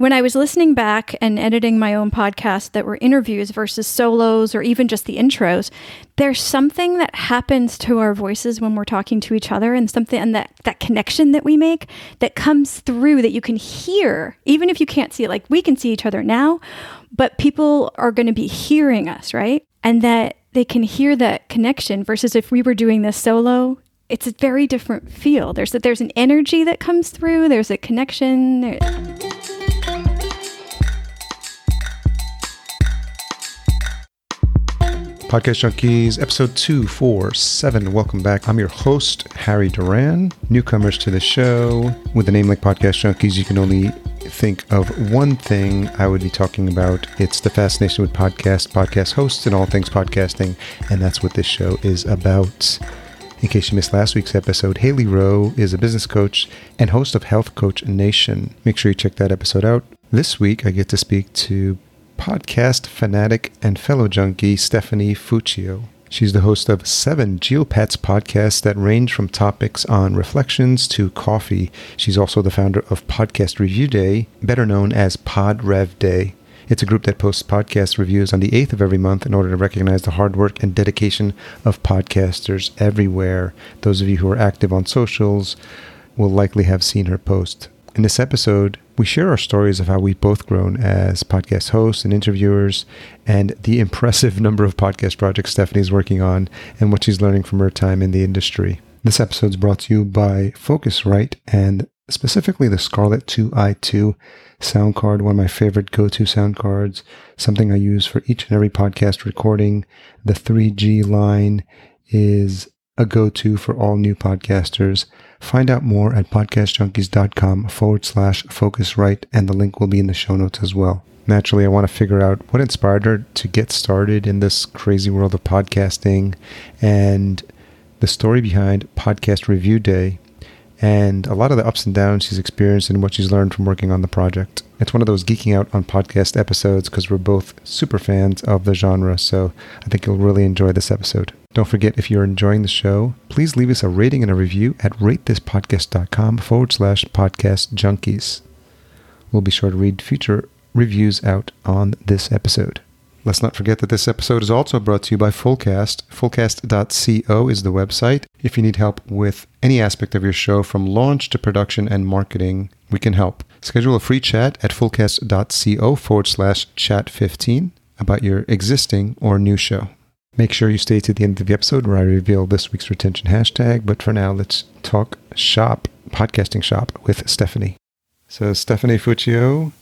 when I was listening back and editing my own podcast that were interviews versus solos or even just the intros, there's something that happens to our voices when we're talking to each other and something and that that connection that we make that comes through that you can hear even if you can't see it like we can see each other now, but people are going to be hearing us, right? And that they can hear that connection versus if we were doing this solo, it's a very different feel. There's that there's an energy that comes through, there's a connection. Podcast Junkies, episode 247. Welcome back. I'm your host, Harry Duran. Newcomers to the show. With a name like Podcast Junkies, you can only think of one thing I would be talking about. It's the fascination with podcast, podcast hosts, and all things podcasting. And that's what this show is about. In case you missed last week's episode, Haley Rowe is a business coach and host of Health Coach Nation. Make sure you check that episode out. This week, I get to speak to podcast fanatic and fellow junkie Stephanie Fuccio. She's the host of seven Geopats podcasts that range from topics on reflections to coffee. She's also the founder of Podcast Review Day, better known as Pod Rev Day. It's a group that posts podcast reviews on the 8th of every month in order to recognize the hard work and dedication of podcasters everywhere. Those of you who are active on socials will likely have seen her post. In this episode, we share our stories of how we've both grown as podcast hosts and interviewers, and the impressive number of podcast projects Stephanie's working on, and what she's learning from her time in the industry. This episode is brought to you by Focusrite and specifically the Scarlett 2i2 sound card, one of my favorite go to sound cards, something I use for each and every podcast recording. The 3G line is a go to for all new podcasters. Find out more at podcastjunkies.com forward slash focusrite, and the link will be in the show notes as well. Naturally, I want to figure out what inspired her to get started in this crazy world of podcasting and the story behind Podcast Review Day and a lot of the ups and downs she's experienced and what she's learned from working on the project. It's one of those geeking out on podcast episodes because we're both super fans of the genre, so I think you'll really enjoy this episode. Don't forget, if you're enjoying the show, please leave us a rating and a review at ratethispodcast.com forward slash podcast junkies. We'll be sure to read future reviews out on this episode. Let's not forget that this episode is also brought to you by Fullcast. Fullcast.co is the website. If you need help with any aspect of your show from launch to production and marketing, we can help. Schedule a free chat at fullcast.co forward slash chat 15 about your existing or new show. Make sure you stay to the end of the episode where I reveal this week's retention hashtag. But for now, let's talk shop, podcasting shop with Stephanie. So, Stephanie Fuccio,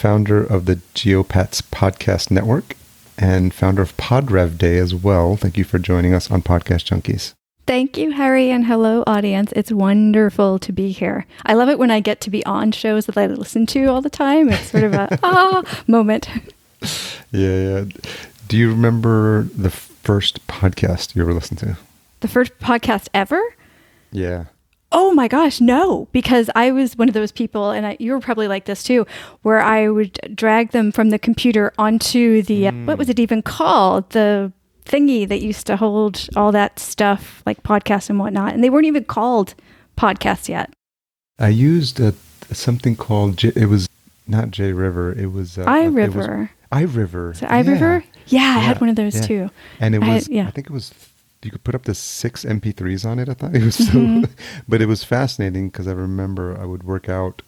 founder of the Geopats Podcast Network and founder of PodRev Day as well. Thank you for joining us on Podcast Junkies. Thank you, Harry, and hello, audience. It's wonderful to be here. I love it when I get to be on shows that I listen to all the time. It's sort of a ah moment. Yeah, yeah. Do you remember the first podcast you ever listened to? The first podcast ever? Yeah. Oh my gosh, no, because I was one of those people, and I, you were probably like this too, where I would drag them from the computer onto the, uh, what was it even called? The thingy that used to hold all that stuff, like podcasts and whatnot. And they weren't even called podcasts yet. I used a, something called, J, it was not J River, it was uh, iRiver. iRiver. So iRiver? Yeah, I had one of those yeah. too. And it I had- was, I, yeah. think it was, you could put up to six MP3s on it. I thought it was so, Mm-hmm. but it was fascinating because I remember I would work out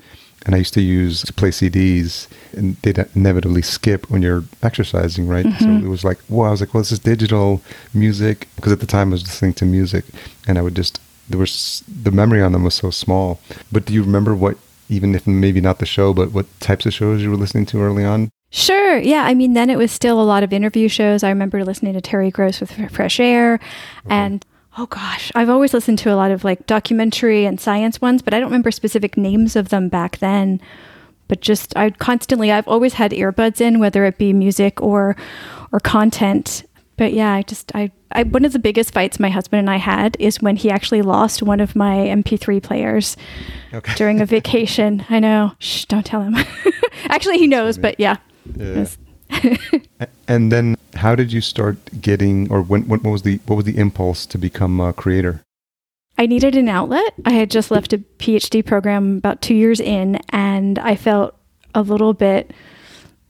and I used to use to play CDs and they'd inevitably skip when you're exercising, right? Mm-hmm. So it was like, wow, I was like, well, this is digital music because at the time I was listening to music and I would just, there was, the memory on them was so small. But do you remember what, even if maybe not the show, but what types of shows you were listening to early on? Sure. Yeah. I mean, then it was still a lot of interview shows. I remember listening to Terry Gross with Fresh Air. And oh gosh, I've always listened to a lot of like documentary and science ones, but I don't remember specific names of them back then. But just, I constantly, I've always had earbuds in, whether it be music or, or content. But yeah, I just, I, I, one of the biggest fights my husband and I had is when he actually lost one of my MP3 players Okay. during a vacation. I know. Shh, don't tell him. actually, he knows, but yeah. Uh, yeah. A- and then, how did you start getting, or when, what was the what was the impulse to become a creator? I needed an outlet. I had just left a PhD program about two years in, and I felt a little bit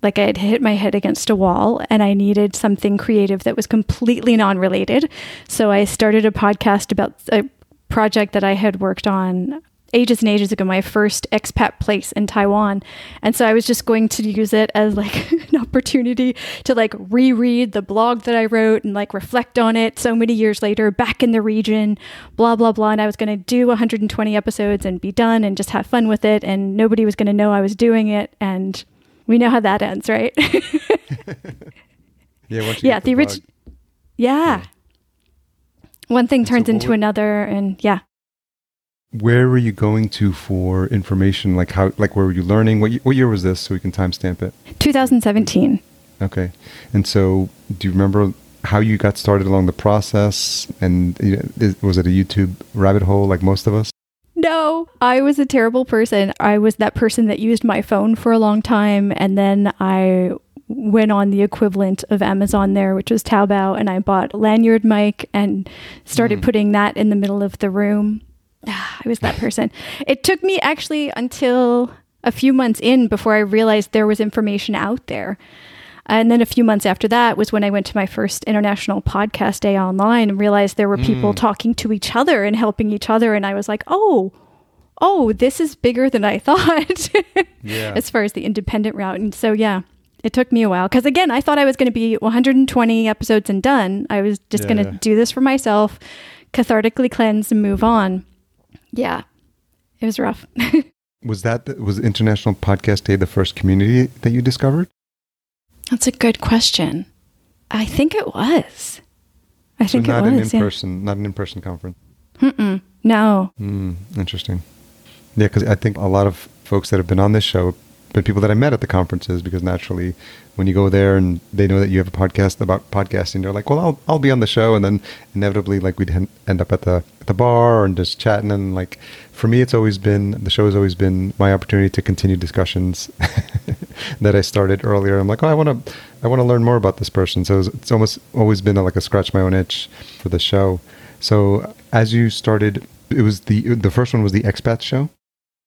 like I had hit my head against a wall and I needed something creative that was completely non related. So I started a podcast about a project that I had worked on ages and ages ago, my first expat place in Taiwan. And so I was just going to use it as like an opportunity to like reread the blog that I wrote and like reflect on it so many years later back in the region, blah, blah, blah. And I was going to do 120 episodes and be done and just have fun with it. And nobody was going to know I was doing it. And we know how that ends, right? yeah. yeah. The, original. Yeah. yeah. One thing turns so into another, and yeah. Where were you going to for information? Like how? Like where were you learning? What what year was this? So we can timestamp it. 2017. Okay. And so, do you remember how you got started along the process? And was it a YouTube rabbit hole like most of us? No, I was a terrible person. I was that person that used my phone for a long time and then I went on the equivalent of Amazon there, which was Taobao, and I bought a lanyard mic and started mm. putting that in the middle of the room. I was that person. it took me actually until a few months in before I realized there was information out there. And then a few months after that was when I went to my first international podcast day online and realized there were people mm. talking to each other and helping each other. And I was like, oh, oh, this is bigger than I thought yeah. as far as the independent route. And so, yeah, it took me a while because, again, I thought I was going to be 120 episodes and done. I was just yeah, going to do this for myself, cathartically cleanse and move on. Yeah, it was rough. was that, was International Podcast Day the first community that you discovered? That's a good question. I think it was. I so think not it was. An in-person, yeah. Not an in-person conference. Mm-mm, no. Mm, interesting. Yeah, because I think a lot of folks that have been on this show, but people that I met at the conferences, because naturally, when you go there and they know that you have a podcast about podcasting, they're like, "Well, I'll I'll be on the show," and then inevitably, like we'd end up at the at the bar and just chatting. And like for me, it's always been the show has always been my opportunity to continue discussions that I started earlier. I'm like, oh, I want to I want to learn more about this person. So it's, it's almost always been a, like a scratch my own itch for the show. So as you started, it was the the first one was the expat show.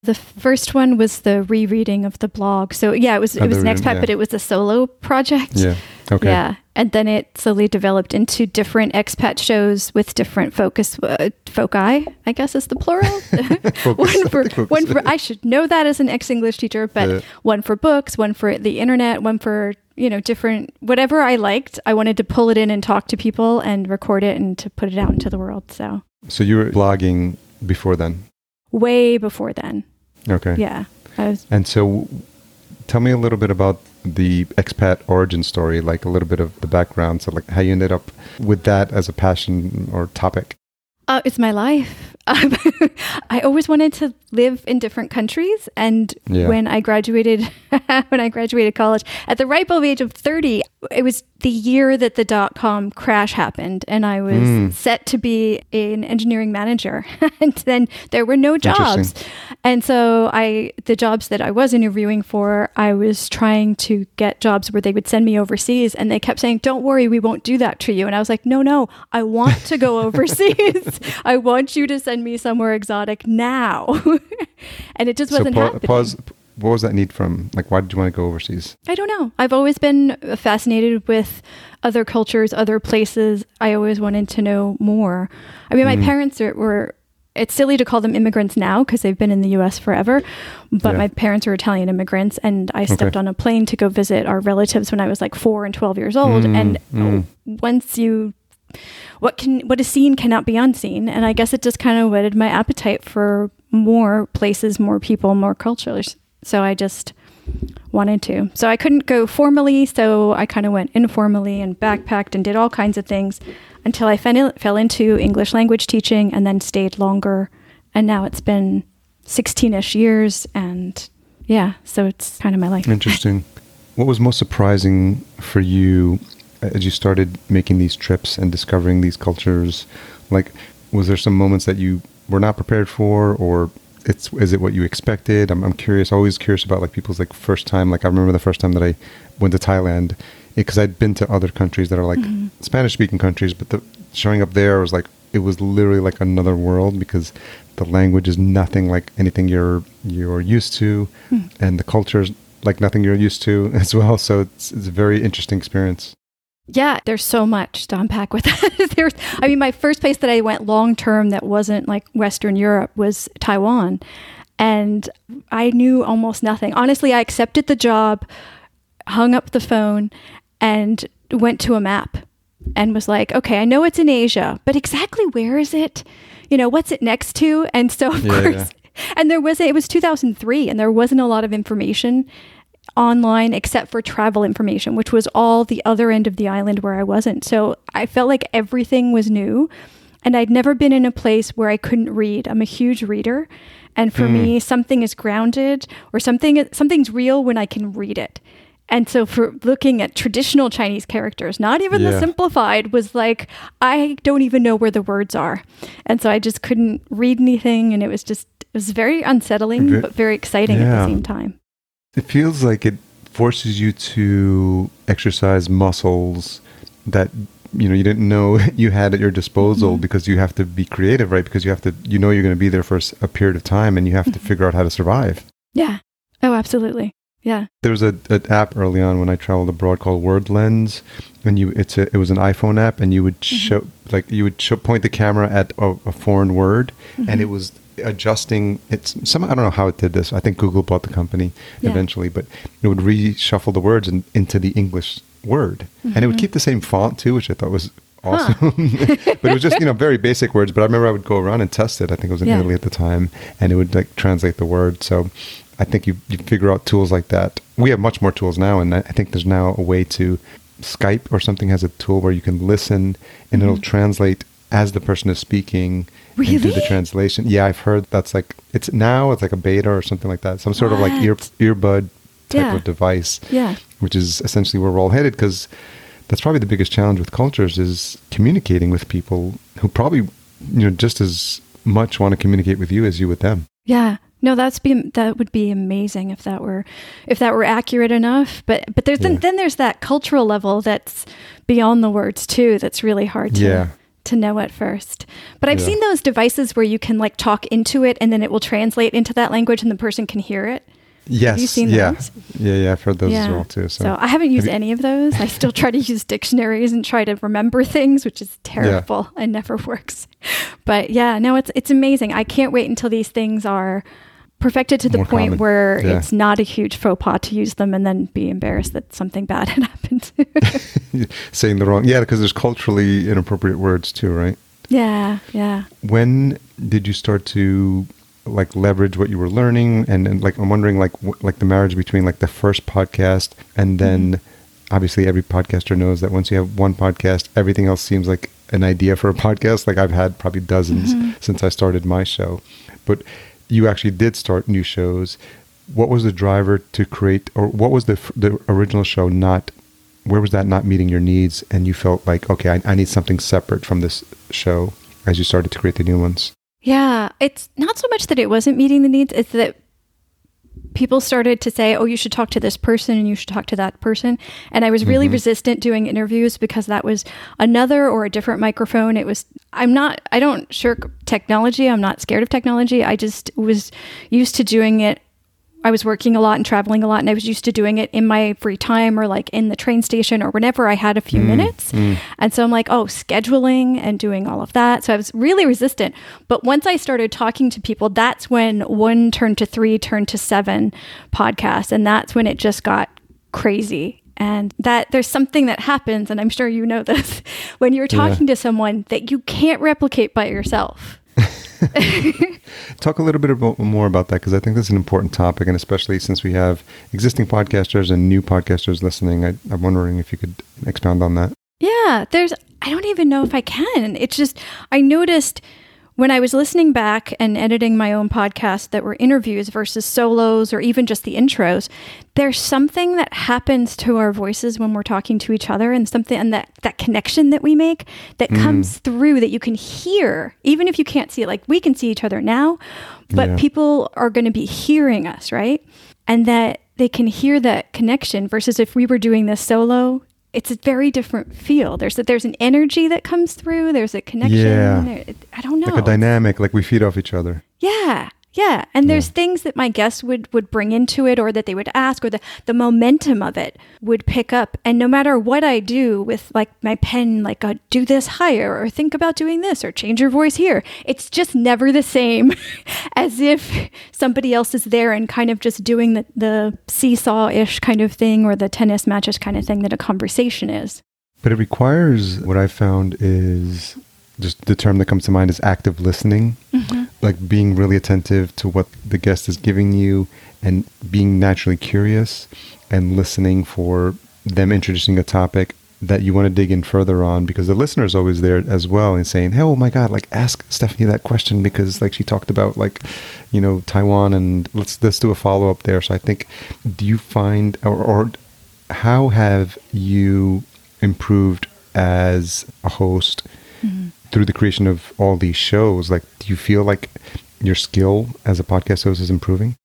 The first one was the rereading of the blog. So yeah, it was it was an expat, yeah. but it was a solo project. Yeah. Okay. Yeah, and then it slowly developed into different expat shows with different focus uh, foci. I guess is the plural. one for one for I should know that as an ex English teacher, but yeah. one for books, one for the internet, one for you know different whatever I liked. I wanted to pull it in and talk to people and record it and to put it out into the world. So. So you were blogging before then. Way before then. Okay. Yeah. Was, and so tell me a little bit about the expat origin story, like a little bit of the background. So, like how you ended up with that as a passion or topic. Uh, it's my life. Um, I always wanted to live in different countries, and yeah. when I graduated, when I graduated college at the ripe old age of thirty, it was the year that the dot com crash happened, and I was mm. set to be an engineering manager. and then there were no jobs, and so I, the jobs that I was interviewing for, I was trying to get jobs where they would send me overseas, and they kept saying, "Don't worry, we won't do that to you." And I was like, "No, no, I want to go overseas. I want you to send me somewhere exotic now." and it just wasn't pa- happening. Pause what was that need from? Like, why did you want to go overseas? I don't know. I've always been fascinated with other cultures, other places. I always wanted to know more. I mean, my mm. parents are, were, it's silly to call them immigrants now because they've been in the US forever, but yeah. my parents were Italian immigrants, and I stepped okay. on a plane to go visit our relatives when I was like four and 12 years old. Mm. And mm. once you what can what is seen cannot be unseen and i guess it just kind of whetted my appetite for more places more people more cultures so I just wanted to. So I couldn't go formally, so I kind of went informally and backpacked and did all kinds of things until I fell, fell into English language teaching and then stayed longer. And now it's been 16 ish years. And yeah, so it's kind of my life. Interesting. what was most surprising for you uh, as you started making these trips and discovering these cultures? Like, was there some moments that you were not prepared for or it's is it what you expected? I'm, I'm curious. Always curious about like people's like first time. Like I remember the first time that I went to Thailand because I'd been to other countries that are like mm-hmm. Spanish speaking countries, but the, showing up there was like it was literally like another world because the language is nothing like anything you're you're used to, mm. and the culture is like nothing you're used to as well. So it's, it's a very interesting experience. Yeah, there's so much to unpack with that. there's, I mean, my first place that I went long term that wasn't like Western Europe was Taiwan. And I knew almost nothing. Honestly, I accepted the job, hung up the phone, and went to a map and was like, okay, I know it's in Asia, but exactly where is it? You know, what's it next to? And so, of Yeah, course, yeah. and there was, it was 2003, and there wasn't a lot of information online except for travel information, which was all the other end of the island where I wasn't. So I felt like everything was new. And I'd never been in a place where I couldn't read. I'm a huge reader. And for me, hmm. something is grounded or something something's real when I can read it. And so for looking at traditional Chinese characters, not even Yeah. the simplified, was like, I don't even know where the words are. And so I just couldn't read anything. And it was just, it was very unsettling, but very exciting at the same time. It feels like it forces you to exercise muscles that you know you didn't know you had at your disposal Mm-hmm. because you have to be creative, right? Because you have to you know you're going to be there for a period of time and you have to Mm-hmm. figure out how to survive. Yeah. Oh, absolutely. Yeah. There was a an app early on when I traveled abroad called Word Lens, and you it's a it was an iPhone app, and you would show like you would show, point the camera at a, a foreign word, and it was adjusting. It's some I don't know how it did this. I think Google bought the company Yeah. eventually, but it would reshuffle the words in, into the English word, and it would mm-hmm. keep the same font too, which I thought was awesome. but it was just you know very basic words. But I remember I would go around and test it. I think it was in Yeah. Italy at the time, and it would like translate the word. So I think you you figure out tools like that. We have much more tools now, and I I think there's now a way to Skype or something has a tool where you can listen and it'll mm-hmm. translate as the person is speaking and do the translation. Yeah, I've heard that's like it's now it's like a beta or something like that. Some sort of like ear earbud type Yeah. of device Yeah. which is essentially where we're all headed because that's probably the biggest challenge with cultures is communicating with people who probably you know just as much want to communicate with you as you with them Yeah. No, that's be that would be amazing if that were if that were accurate enough. But but there's Yeah. then, then there's that cultural level that's beyond the words too. That's really hard to Yeah. To know at first. But I've Yeah. seen those devices where you can like talk into it and then it will translate into that language and the person can hear it. yes you seen yeah those? yeah yeah i've heard those as well too so, So I haven't used you- any of those. I still try to use dictionaries and try to remember things, which is terrible and never works. But yeah, no, it's it's amazing. I can't wait until these things are perfected to the More point common. where Yeah. it's not a huge faux pas to use them and then be embarrassed that something bad had happened. saying the wrong yeah because there's culturally inappropriate words too right yeah, yeah. when did you start to like leverage what you were learning and, and like i'm wondering like like the marriage between like the first podcast and mm-hmm. then obviously every podcaster knows that once you have one podcast everything else seems like an idea for a podcast like i've had probably dozens mm-hmm. since i started my show but you actually did start new shows. What was the driver to create or what was the the original show not where was that not meeting your needs? And you felt like okay I, I need something separate from this show as you started to create the new ones. Yeah, it's not so much that it wasn't meeting the needs, it's that people started to say, "Oh, you should talk to this person and you should talk to that person." And I was really mm-hmm. resistant doing interviews because that was another or a different microphone. It was I'm not I don't shirk technology. I'm not scared of technology. I just was used to doing it I was working a lot and traveling a lot, and I was used to doing it in my free time or like in the train station or whenever I had a few mm, minutes. Mm. And so I'm like, oh, scheduling and doing all of that. So I was really resistant. But once I started talking to people, that's when one turned to three, turned to seven podcasts. And that's when it just got crazy. And that there's something that happens, and I'm sure you know this, when you're Yeah. talking to someone that you can't replicate by yourself. Talk a little bit about, more about that because I think that's an important topic, and especially since we have existing podcasters and new podcasters listening, I, I'm wondering if you could expound on that. Yeah, there's, I don't even know if I can. It's just, I noticed when I was listening back and editing my own podcast that were interviews versus solos or even just the intros, there's something that happens to our voices when we're talking to each other and something, and that, that connection that we make that mm. comes through that you can hear, even if you can't see it. Like we can see each other now, but Yeah. people are going to be hearing us, right? And that they can hear that connection versus if we were doing this solo, it's a very different feel. There's a, there's an energy that comes through. There's a connection. Yeah. There- I don't know. Like a dynamic, like we feed off each other. yeah, Yeah, and there's things that my guests would would bring into it or that they would ask or the the momentum of it would pick up and no matter what I do with like my pen like a, do this higher or think about doing this or change your voice here, it's just never the same as if somebody else is there and kind of just doing the the seesaw-ish kind of thing or the tennis matches kind of thing that a conversation is. But it requires what I found is just the term that comes to mind is active listening, mm-hmm. like being really attentive to what the guest is giving you and being naturally curious and listening for them introducing a topic that you want to dig in further on because the listener is always there as well and saying, "Hey, oh my God, like ask Stephanie that question because like she talked about like, you know, Taiwan and let's let's do a follow up there." So I think, do you find or, or how have you improved as a host mm-hmm. Through the creation of all these shows? Like, do you feel like your skill as a podcast host is improving?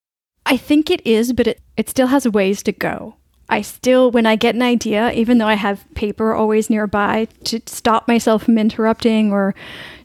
I think it is, but it, it still has ways to go. I still, when I get an idea, even though I have paper always nearby to stop myself from interrupting or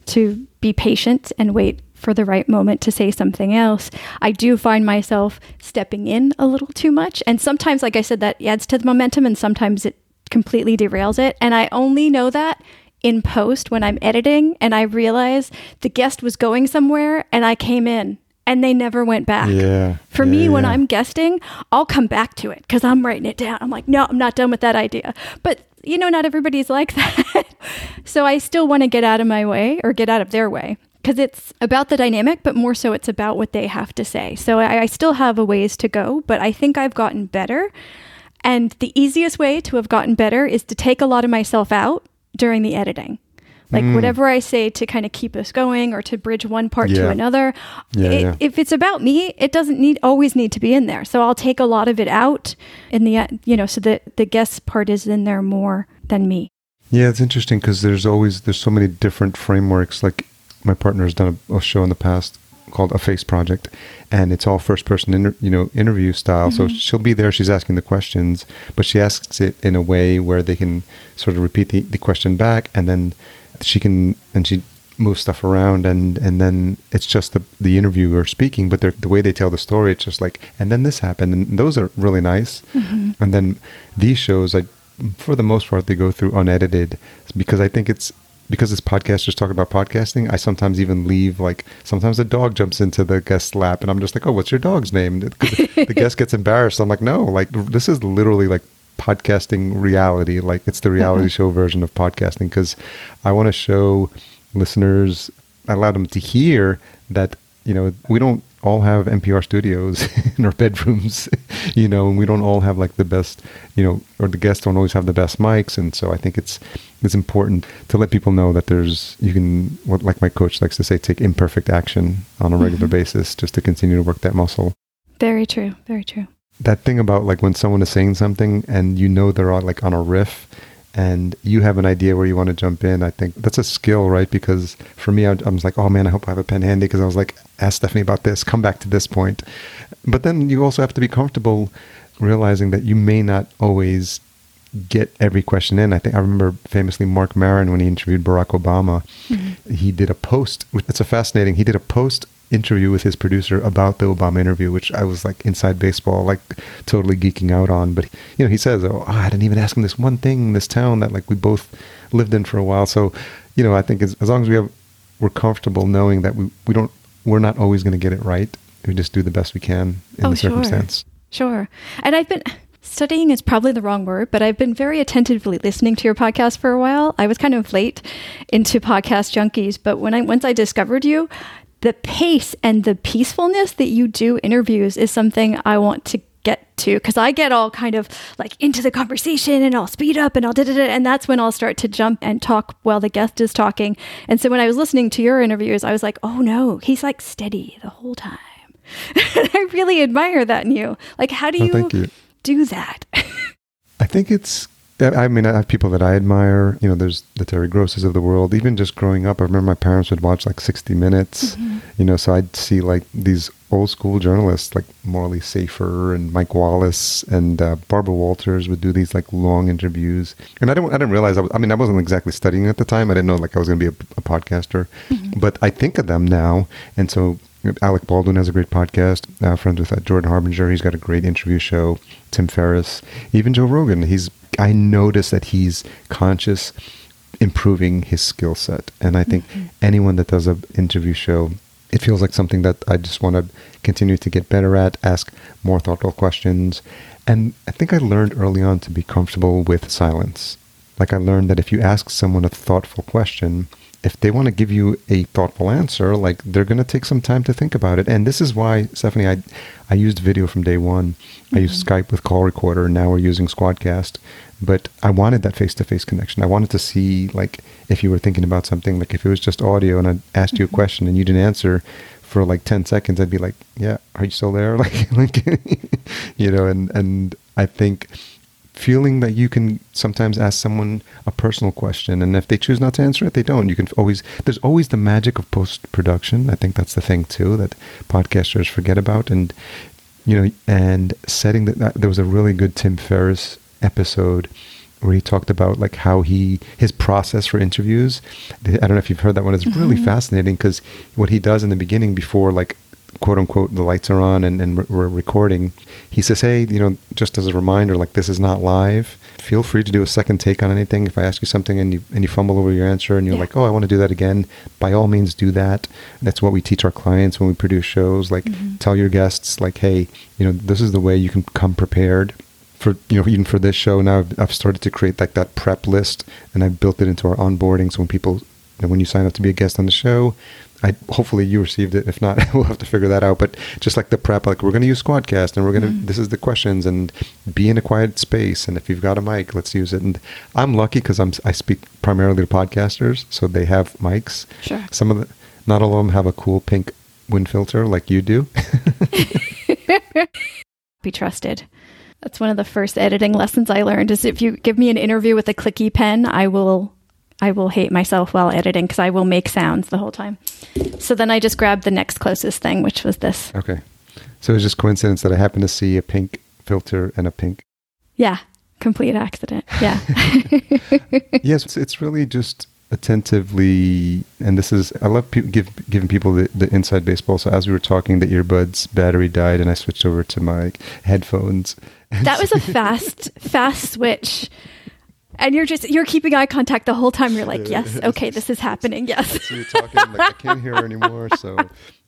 to be patient and wait for the right moment to say something else, I do find myself stepping in a little too much. And sometimes, like I said, that adds to the momentum, and sometimes it completely derails it. And I only know that in post when I'm editing and I realize the guest was going somewhere and I came in and they never went back. Yeah. For yeah, me, yeah. when I'm guesting, I'll come back to it because I'm writing it down. I'm like, no, I'm not done with that idea. But you know, not everybody's like that. so I still want to get out of my way or get out of their way because it's about the dynamic, but more so it's about what they have to say. So I, I still have a ways to go, but I think I've gotten better. And the easiest way to have gotten better is to take a lot of myself out during the editing. Like mm. whatever I say to kind of keep us going or to bridge one part yeah. to another. Yeah, it, yeah. If it's about me, it doesn't need always need to be in there. So I'll take a lot of it out in the you know so that the guest part is in there more than me. Yeah, it's interesting because there's always there's so many different frameworks. Like my partner has done a, a show in the past called a face project and it's all first person inter, you know interview style mm-hmm. so she'll be there she's asking the questions but she asks it in a way where they can sort of repeat the, the question back and then she can and she moves stuff around and and then it's just the the interviewer speaking but the way they tell the story it's just like and then this happened and those are really nice mm-hmm. and then these shows like for the most part they go through unedited because i think it's because this podcast just talking about podcasting, I sometimes even leave like sometimes the dog jumps into the guest's lap and I'm just like, oh, what's your dog's name? the guest gets embarrassed. I'm like, no, like this is literally like podcasting reality. Like it's the reality uh-huh. show version of podcasting because I want to show listeners, allow them to hear that you know we don't all have NPR studios in our bedrooms, you know, and we don't all have like the best, you know, or the guests don't always have the best mics, and so I think it's it's important to let people know that there's you can what like my coach likes to say, take imperfect action on a regular mm-hmm. basis just to continue to work that muscle. Very true. Very true. That thing about like when someone is saying something and you know they're on like on a riff and you have an idea where you want to jump in, I think that's a skill, right? Because for me, I, I was like, oh man, I hope I have a pen handy because I was like, ask Stephanie about this, come back to this point. But then you also have to be comfortable realizing that you may not always get every question in. I think I remember famously Marc Maron when he interviewed Barack Obama. Mm-hmm. He did a post. It's a fascinating. He did a post interview with his producer about the Obama interview, which I was like inside baseball, like totally geeking out on. But you know, he says, "Oh, I didn't even ask him this one thing in this town that like we both lived in for a while." So, you know, I think as, as long as we have we're comfortable knowing that we we don't we're not always going to get it right. We just do the best we can in oh, the circumstance. Sure. sure. And I've been studying is probably the wrong word, but I've been very attentively listening to your podcast for a while. I was kind of late into podcast junkies, but when I once I discovered you, the pace and the peacefulness that you do interviews is something I want to get to because I get all kind of like into the conversation and I'll speed up and I'll da da da, and that's when I'll start to jump and talk while the guest is talking. And so when I was listening to your interviews, I was like, oh no, he's like steady the whole time. I really admire that in you. Like, how do oh, you, you, do that? I think it's I mean, I have people that I admire. You know, there's the Terry Grosses of the world. Even just growing up, I remember my parents would watch like 60 Minutes. Mm-hmm. You know, so I'd see like these old school journalists like Morley Safer and Mike Wallace and uh, Barbara Walters would do these like long interviews. And I didn't, I didn't realize. I, was, I mean, I wasn't exactly studying at the time. I didn't know like I was going to be a, a podcaster. Mm-hmm. But I think of them now, and so Alec Baldwin has a great podcast. Uh, friends with uh, Jordan Harbinger, he's got a great interview show. Tim Ferriss, even Joe Rogan. He's I notice that he's conscious improving his skill set, and I think mm-hmm. anyone that does an interview show, it feels like something that I just want to continue to get better at, ask more thoughtful questions, and I think I learned early on to be comfortable with silence. Like I learned that if you ask someone a thoughtful question, if they want to give you a thoughtful answer, like they're going to take some time to think about it. And this is why, Stephanie, I, I used video from day one. Mm-hmm. I used mm-hmm. Skype with call recorder, and now we're using Squadcast. But I wanted that face to face connection. I wanted to see, like, if you were thinking about something, like if it was just audio and I asked mm-hmm. you a mm-hmm. question and you didn't answer for like 10 seconds, I'd be like, yeah, are you still there? Like, like you know, and, and I think feeling that you can sometimes ask someone a personal question and if they choose not to answer it they don't. You can always there's always the magic of post production i think that's the thing too that podcasters forget about and you know and setting that there was a really good tim ferriss episode where he talked about like how he his process for interviews. I don't know if you've heard that one. It's really mm-hmm. fascinating because what he does in the beginning before like quote unquote the lights are on and, and we're recording he says hey you know just as a reminder like this is not live feel free to do a second take on anything if i ask you something and you and you fumble over your answer and you're yeah. like oh i want to do that again by all means do that that's what we teach our clients when we produce shows like mm-hmm. tell your guests like hey you know this is the way you can come prepared for you know even for this show now I've, I've started to create like that prep list and i've built it into our onboarding so when people when you sign up to be a guest on the show I hopefully you received it. If not, we'll have to figure that out. But just like the prep, like we're going to use Squadcast, and we're going to mm-hmm. this is the questions, and be in a quiet space. And if you've got a mic, let's use it. And I'm lucky because I'm I speak primarily to podcasters, so they have mics. Sure. Some of the not all of them have a cool pink wind filter like you do. be trusted. That's one of the first editing lessons I learned. Is if you give me an interview with a clicky pen, I will I will hate myself while editing because I will make sounds the whole time. So then I just grabbed the next closest thing, which was this. Okay. So it was just coincidence that I happened to see a pink filter and a pink. Yeah. Complete accident. Yeah. yes. It's really just attentively, and this is, I love pe- give, giving people the, the inside baseball. So as we were talking, the earbuds battery died and I switched over to my headphones. That was a fast, fast switch and you're just you're keeping eye contact the whole time. You're like, yes, okay, this is happening. Yes. so you're talking like I can't hear anymore. So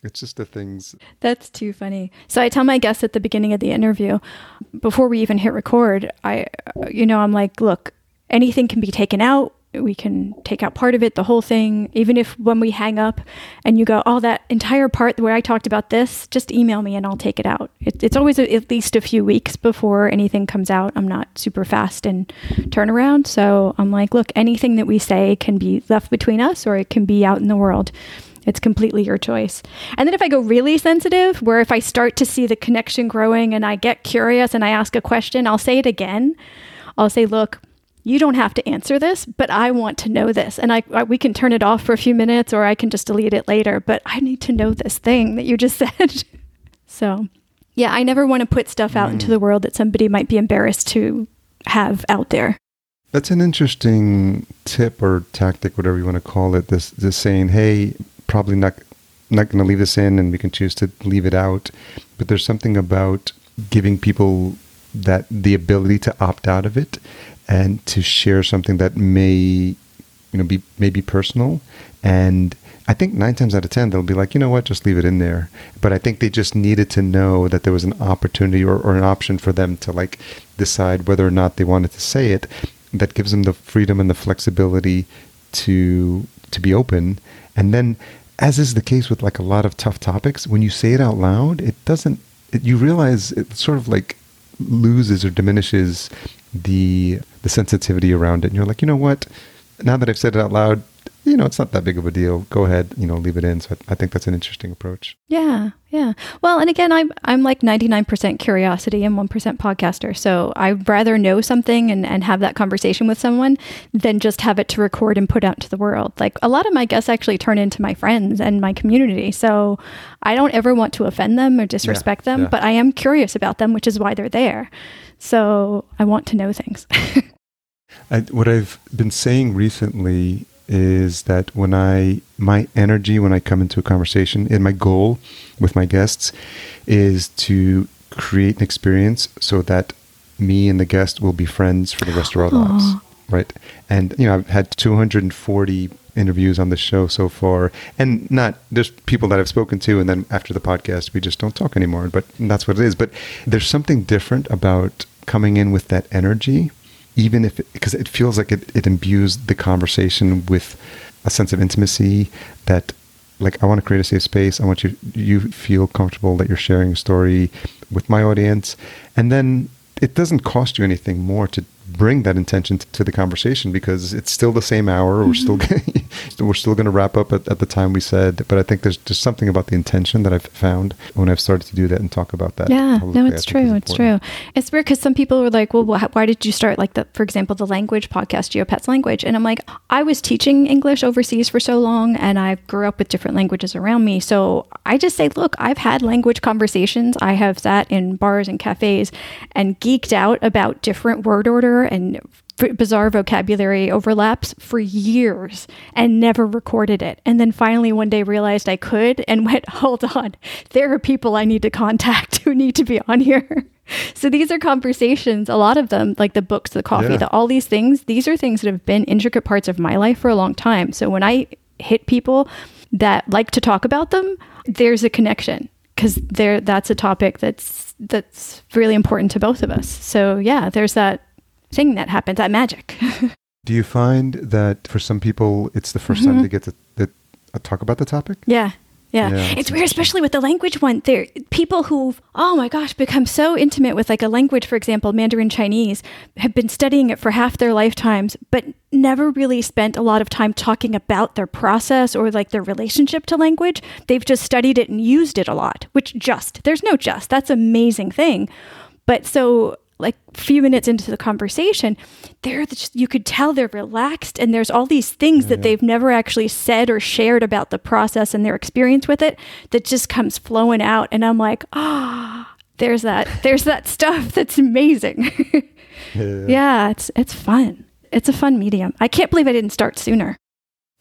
it's just the things. That's too funny. So I tell my guests at the beginning of the interview, before we even hit record, I, you know, I'm like, look, anything can be taken out we can take out part of it, the whole thing. Even if when we hang up and you go, oh, that entire part where I talked about this, just email me and I'll take it out. It, it's always a, at least a few weeks before anything comes out. I'm not super fast in turnaround. So I'm like, look, anything that we say can be left between us or it can be out in the world. It's completely your choice. And then if I go really sensitive, where if I start to see the connection growing and I get curious and I ask a question, I'll say it again. I'll say, look, you don't have to answer this, but I want to know this. And I, I, we can turn it off for a few minutes or I can just delete it later, but I need to know this thing that you just said. so, yeah, I never want to put stuff out mm. into the world that somebody might be embarrassed to have out there. That's an interesting tip or tactic, whatever you want to call it. This, this saying, hey, probably not not going to leave this in and we can choose to leave it out. But there's something about giving people that the ability to opt out of it and to share something that may you know be maybe personal and I think nine times out of ten they'll be like, you know what, just leave it in there. But I think they just needed to know that there was an opportunity or, or an option for them to like decide whether or not they wanted to say it. That gives them the freedom and the flexibility to to be open. And then, as is the case with like a lot of tough topics, when you say it out loud, it doesn't. It, you realize it's sort of like loses or diminishes the the sensitivity around it. And you're like, you know what? Now that I've said it out loud, you know, it's not that big of a deal. Go ahead, you know, leave it in. So I, I think that's an interesting approach. Yeah, yeah. Well, and again, I'm I'm like 99% curiosity and 1% podcaster. So I'd rather know something and, and have that conversation with someone than just have it to record and put out to the world. Like a lot of my guests actually turn into my friends and my community. So I don't ever want to offend them or disrespect yeah, them, yeah. but I am curious about them, which is why they're there. So I want to know things. I, what I've been saying recently is that when I my energy when I come into a conversation and my goal with my guests is to create an experience so that me and the guest will be friends for the rest of our lives. Right. And you know, I've had 240 interviews on the show so far and not there's people that I've spoken to and then after the podcast we just don't talk anymore but that's what it is but there's something different about coming in with that energy even if because it, it, feels like it, it imbues the conversation with a sense of intimacy that like I want to create a safe space. I want you you feel comfortable that you're sharing a story with my audience. And then it doesn't cost you anything more to bring that intention to, the conversation because it's still the same hour. Mm-hmm. We're still gonna, we're still going to wrap up at, at, the time we said. But I think there's just something about the intention that I've found when I've started to do that and talk about that. Yeah, no, it's true. It's true. It's weird because some people were like, "Well, why did you start like the, for example, the language podcast, GeoPets Language?" And I'm like, I was teaching English overseas for so long, and I grew up with different languages around me. So I just say, look, I've had language conversations. I have sat in bars and cafes and geeked out about different word order and bizarre vocabulary overlaps for years and never recorded it. And then finally one day realized I could and went, hold on, there are people I need to contact who need to be on here. so these are conversations, a lot of them, like the books, the coffee, yeah. the, all these things, these are things that have been intricate parts of my life for a long time. So when I hit people that like to talk about them, there's a connection because there that's a topic that's that's really important to both of us. So yeah, there's that thing that happens, that magic. Do you find that for some people it's the 1st mm-hmm. time they get to, uh, talk about the topic? Yeah. Yeah. yeah it's weird, especially with the language one. There people who oh my gosh, become so intimate with like a language, for example, Mandarin Chinese, have been studying it for half their lifetimes, but never really spent a lot of time talking about their process or like their relationship to language. They've just studied it and used it a lot, which just there's no just. That's amazing thing. But so like a few minutes into the conversation, they're just, you could tell they're relaxed and there's all these things yeah, that yeah. they've never actually said or shared about the process and their experience with it that just comes flowing out. And I'm like, ah, oh, there's that, there's that stuff that's amazing. yeah. yeah, it's it's fun. It's a fun medium. I can't believe I didn't start sooner.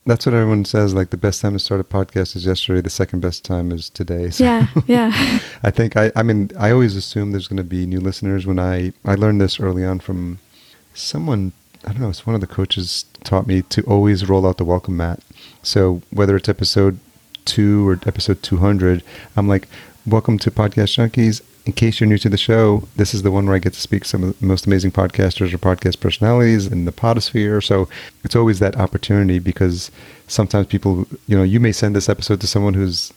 That's what everyone says. Like the best time to start a podcast is yesterday. The second best time is today. So yeah, yeah. I think I. I mean, I always assume there's going to be new listeners. When I I learned this early on from someone. I don't know. It's one of the coaches taught me to always roll out the welcome mat. So whether it's episode two or episode two hundred, I'm like, "Welcome to Podcast Junkies in case you're new to the show, this is the one where I get to speak to some of the most amazing podcasters or podcast personalities in the podosphere. So it's always that opportunity because sometimes people, you know, you may send this episode to someone who's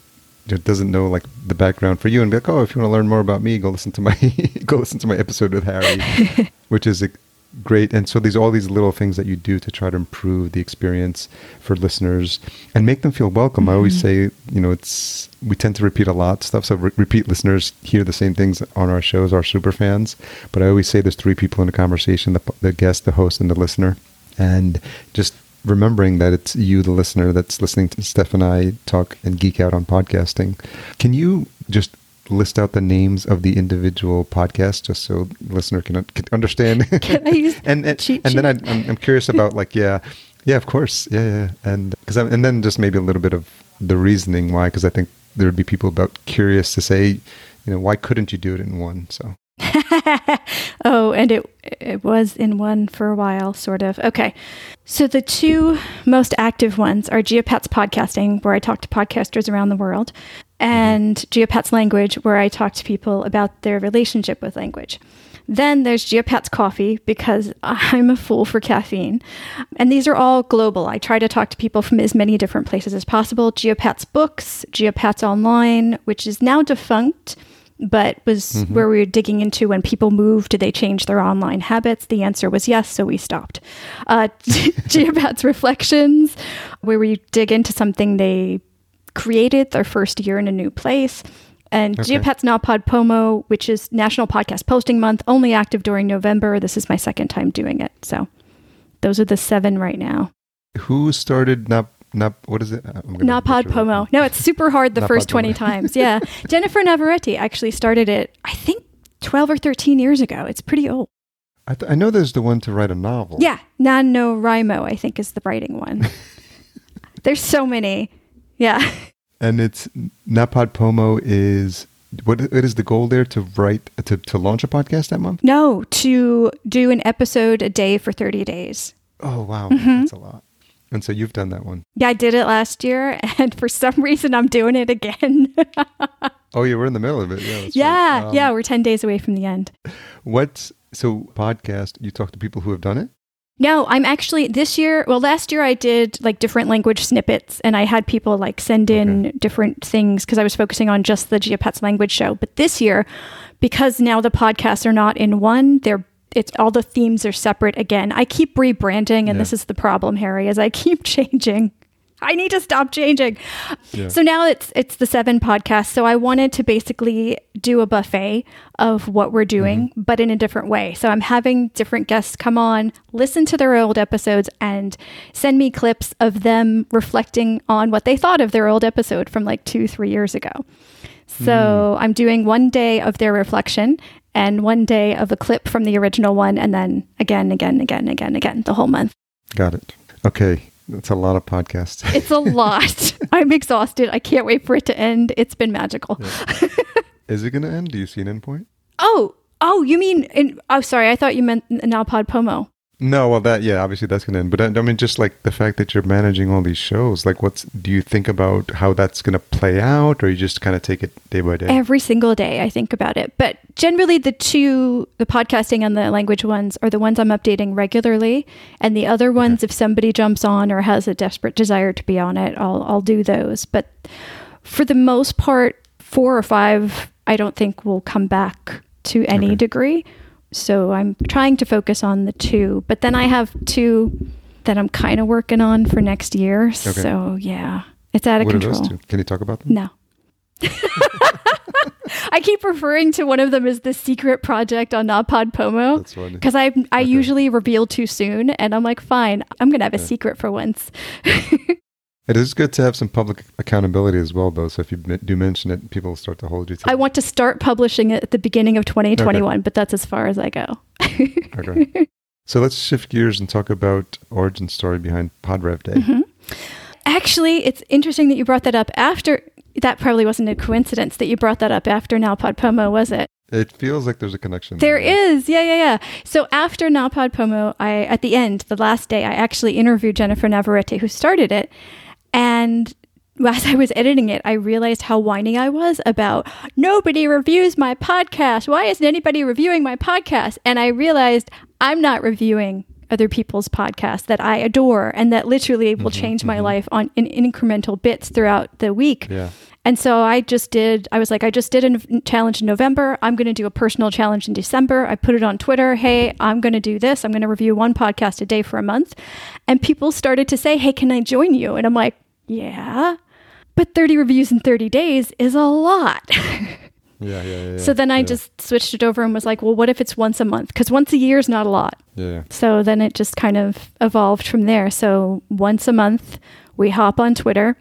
doesn't know like the background for you and be like, oh, if you want to learn more about me, go listen to my go listen to my episode with Harry, which is great and so these all these little things that you do to try to improve the experience for listeners and make them feel welcome mm-hmm. i always mm-hmm. say you know it's we tend to repeat a lot stuff so re- repeat listeners hear the same things on our shows our super fans but i always say there's three people in a conversation the, the guest the host and the listener and just remembering that it's you the listener that's listening to steph and i talk and geek out on podcasting can you just list out the names of the individual podcasts just so the listener can, can understand? Can I use and and, cheat and then I, am I'm curious about like yeah yeah of course yeah yeah and because and then just maybe a little bit of the reasoning why because I think there would be people about curious to say you know why couldn't you do it in one so. oh, and it it was in one for a while, sort of. Okay, so the two most active ones are Geopats Podcasting, where I talk to podcasters around the world, and Geopats Language, where I talk to people about their relationship with language. Then there's Geopats Coffee because I'm a fool for caffeine. And these are all global. I try to talk to people from as many different places as possible. Geopats Books, Geopats Online, which is now defunct, but was mm-hmm. where we were digging into when people moved, did they change their online habits? The answer was yes, so we stopped. Uh, Geopats Reflections, where we dig into something they created their first year in a new place. And okay. Pod NaPodPoMo, which is National Podcast Posting Month, only active during November. This is my second time doing it. So those are the seven right now. Who started Nap? Nap what is it? Uh, NaPodPoMo. No, it's super hard the first 20 times. Yeah. Jennifer Navarrete actually started it, I think, 12 or 13 years ago. It's pretty old. I, th- I know there's the one to write a novel. Yeah. NaNoWriMo, I think, is the writing one. There's so many. Yeah. And it's NaPodPoMo is what, what is the goal there to write to, to launch a podcast that month? No, to do an episode a day for 30 days. Oh wow, Mm-hmm. that's a lot. And so you've done that one. Yeah, I did it last year, and for some reason, I'm doing it again. Oh yeah, we're in the middle of it. Yeah, yeah, right. Um, yeah, we're 10 days away from the end. What's so podcast? You talk to people who have done it. No, I'm actually this year. Well, last year I did like different language snippets, and I had people like send in different things because I was focusing on just the Geopets language show. But this year, because now the podcasts are not in one, they're it's all the themes are separate again. I keep rebranding, and Yeah. this is the problem, Harry, as I keep changing. I need to stop changing. Yeah. So now it's it's the seven podcasts. So I wanted to basically do a buffet of what we're doing, mm-hmm. but in a different way. So I'm having different guests come on, listen to their old episodes, and send me clips of them reflecting on what they thought of their old episode from like two, three years ago. So mm. I'm doing one day of their reflection and one day of a clip from the original one, and then again, again, again, again, again, the whole month. Got it. Okay, that's a lot of podcasts. It's a lot. I'm exhausted. I can't wait for it to end. It's been magical. is it going to end? Do you see an end point? Oh, oh, you mean? In, oh, sorry. I thought you meant NaPodPoMo. No, well, that yeah, obviously that's going to end. But I, I mean, just like the fact that you're managing all these shows, like, what's do you think about how that's going to play out, or you just kind of take it day by day? Every single day, I think about it. But generally, the two, the podcasting and the language ones, are the ones I'm updating regularly. And the other ones, if somebody jumps on or has a desperate desire to be on it, I'll I'll do those. But for the most part, four or five, I don't think will come back to any Okay. degree. So I'm trying to focus on the two. But then I have two that I'm kind of working on for next year. So yeah, it's out of what control. are those two? Can you talk about them? No. I keep referring to one of them as the secret project on NaPodPoMo because I I Okay. usually reveal too soon, and I'm like, fine, I'm gonna have a secret for once. It is good to have some public accountability as well, though. So if you do mention it, people will start to hold you to I it. want to start publishing it at the beginning of 2021, but that's as far as I go. Okay. so let's shift gears and talk about origin story behind Podrev Day. Mm-hmm. Actually, it's interesting that you brought that up after. That probably wasn't a coincidence that you brought that up after NaPodPoMo, was it? It feels like there's a connection. There is, yeah, yeah, yeah. So after NaPodPoMo, I at the end, the last day, I actually interviewed Jennifer Navarrete, who started it, and as I was editing it, I realized how whiny I was about nobody reviews my podcast. Why isn't anybody reviewing my podcast? And I realized I'm not reviewing other people's podcasts that I adore and that literally will mm-hmm, change my mm-hmm. life on in incremental bits throughout the week. Yeah. And so I just did, I was like, I just did a challenge in November. I'm going to do a personal challenge in December. I put it on Twitter. Hey, I'm going to do this. I'm going to review one podcast a day for a month. And people started to say, Hey, can I join you? And I'm like, Yeah. But 30 reviews in 30 days is a lot. Yeah, yeah, yeah. so then I yeah, just switched it over and was like, Well, what if it's once a month? Because once a year is not a lot. Yeah, yeah. So then it just kind of evolved from there. So once a month, we hop on Twitter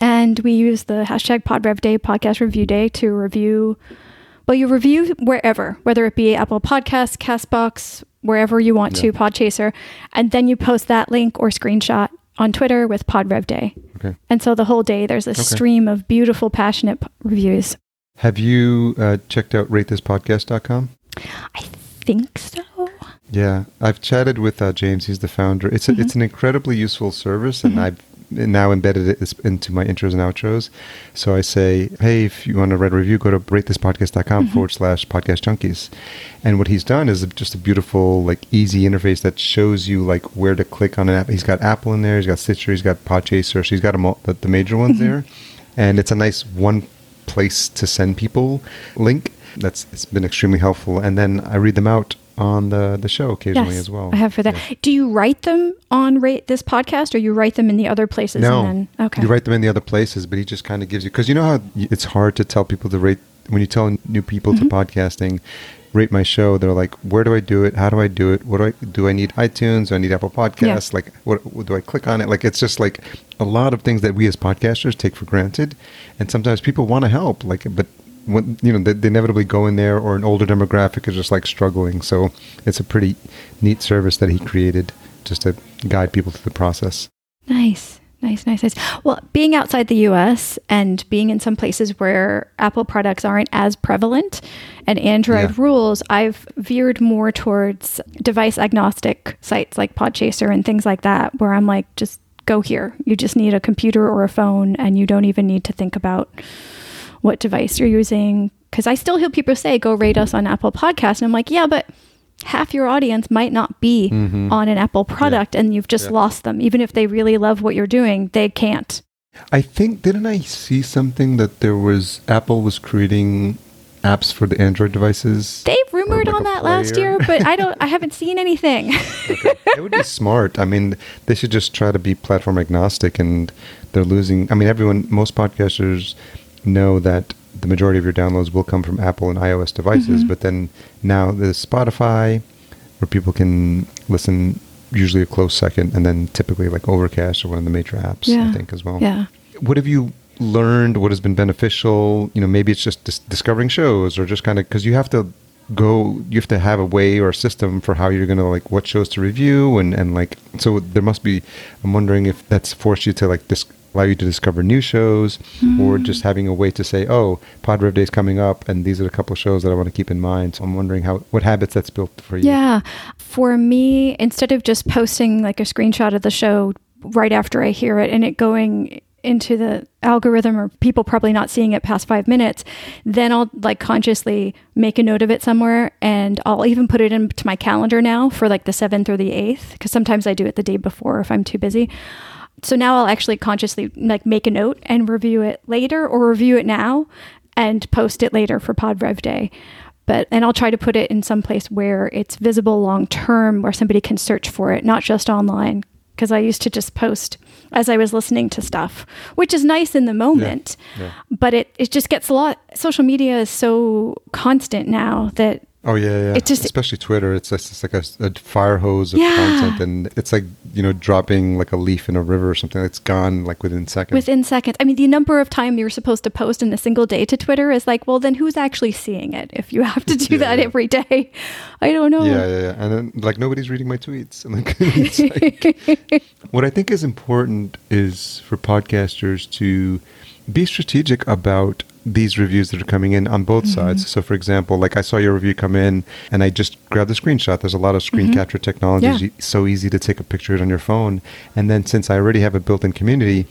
and we use the hashtag PodRevDay, Podcast Review Day, to review. Well, you review wherever, whether it be Apple Podcasts, Castbox, wherever you want to, Podchaser, and then you post that link or screenshot on Twitter with PodRev Day. Okay. And so the whole day, there's a stream of beautiful, passionate p- reviews. Have you uh, checked out ratethispodcast.com? I think so. Yeah, I've chatted with uh, James. He's the founder. It's a, Mm-hmm. it's an incredibly useful service, and I've now embedded it into my intros and outros. So I say, hey, if you want to write a review, go to ratethispodcast.com Mm-hmm. forward slash podcast junkies. And what he's done is just a beautiful, like, easy interface that shows you like where to click on an app. He's got Apple in there. He's got Stitcher. He's got Podchaser. So he's got all, the, the major ones Mm-hmm. there, and it's a nice one place to send people link. That's it's been extremely helpful. And then I read them out on the the show occasionally as well. I have for that. Yeah. Do you write them on rate this podcast, or you write them in the other places? No, and then, okay. you write them in the other places, but he just kind of gives you because you know how it's hard to tell people to rate when you tell new people Mm-hmm. to podcasting. Rate my show. They're like, where do I do it? How do I do it? What do I do? I need iTunes. Do I need Apple Podcasts. Like, what, what do I click on it? Like, it's just like a lot of things that we as podcasters take for granted, and sometimes people want to help. Like, but when you know they, they inevitably go in there, or an older demographic is just like struggling. So it's a pretty neat service that he created just to guide people through the process. Nice, Nice, nice, nice. Well, being outside the US and being in some places where Apple products aren't as prevalent and Android Yeah. rules, I've veered more towards device agnostic sites like Podchaser and things like that, where I'm like, just go here. You just need a computer or a phone, and you don't even need to think about what device you're using. Because I still hear people say, go rate us on Apple Podcasts. And I'm like, yeah, but half your audience might not be on an Apple product and you've just Mm-hmm. Yeah. lost them. Even if they really love what you're doing, they can't. I think didn't I see something that there was Apple was creating apps for the Android devices? They rumored like on that last year, but I don't I haven't seen anything. it would be smart. I mean, they should just try to be platform agnostic, and they're losing. I mean, everyone, most podcasters know that the majority of your downloads will come from Apple and iOS devices, Mm-hmm. but then now there's Spotify, where people can listen. Usually a close second, and then typically like Overcast or one of the major apps. I think as well. yeah. What have you learned? What has been beneficial? You know, maybe it's just dis- discovering shows, or just kind of because you have to go, you have to have a way or a system for how you're gonna like what shows to review, and and like so there must be. I'm wondering if that's forced you to like dis- allow you to discover new shows, or hmm. just having a way to say, oh, Pod Rev Day is coming up, and these are a couple shows that I want to keep in mind. So I'm wondering how what habits that's built for you. Yeah. For me, instead of just posting like a screenshot of the show right after I hear it and it going into the algorithm or people probably not seeing it past five minutes, then I'll like consciously make a note of it somewhere and I'll even put it into my calendar now for like the 7th or the 8th because sometimes I do it the day before if I'm too busy. So now I'll actually consciously like make a note and review it later or review it now and post it later for Pod Rev Day. But and I'll try to put it in some place where it's visible long term where somebody can search for it, not just online. Because I used to just post as I was listening to stuff, which is nice in the moment. Yeah. But it, it just gets a lot social media is so constant now that Oh yeah, yeah. It just- especially Twitter. It's just it's like a, a fire hose of Yeah. content, and it's like you know dropping like a leaf in a river or something. It's gone like within seconds. within seconds. I mean, the number of time you're supposed to post in a single day to Twitter is like, well, then who's actually seeing it if you have to do Yeah, that yeah. every day? I don't know. yeah, yeah, yeah. And then like nobody's reading my tweets. And like, like what I think is important is for podcasters to be strategic about these reviews that are coming in on both mm-hmm. sides. So, for example, like I saw your review come in, and I just grabbed the screenshot. There's a lot of screen mm-hmm. capture technologies. Yeah. It's so easy to take a picture of it on your phone. And then since I already have a built-in community,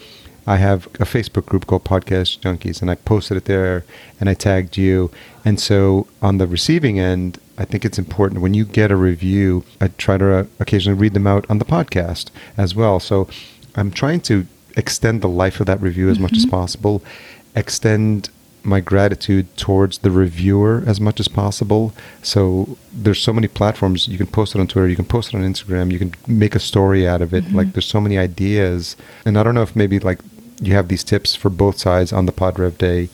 I have a Facebook group called Podcast Junkies, and I posted it there, and I tagged you. And so on the receiving end, I think it's important when you get a review, I try to uh, occasionally read them out on the podcast as well. So I'm trying to extend the life of that review as much as mm-hmm. possible, extend my gratitude towards the reviewer as much as possible. So there's so many platforms you can post it on Twitter, you can post it on Instagram, you can make a story out of it. Like mm-hmm. there's so many ideas, and I don't know if maybe like you have these tips for both sides on the PodRev Day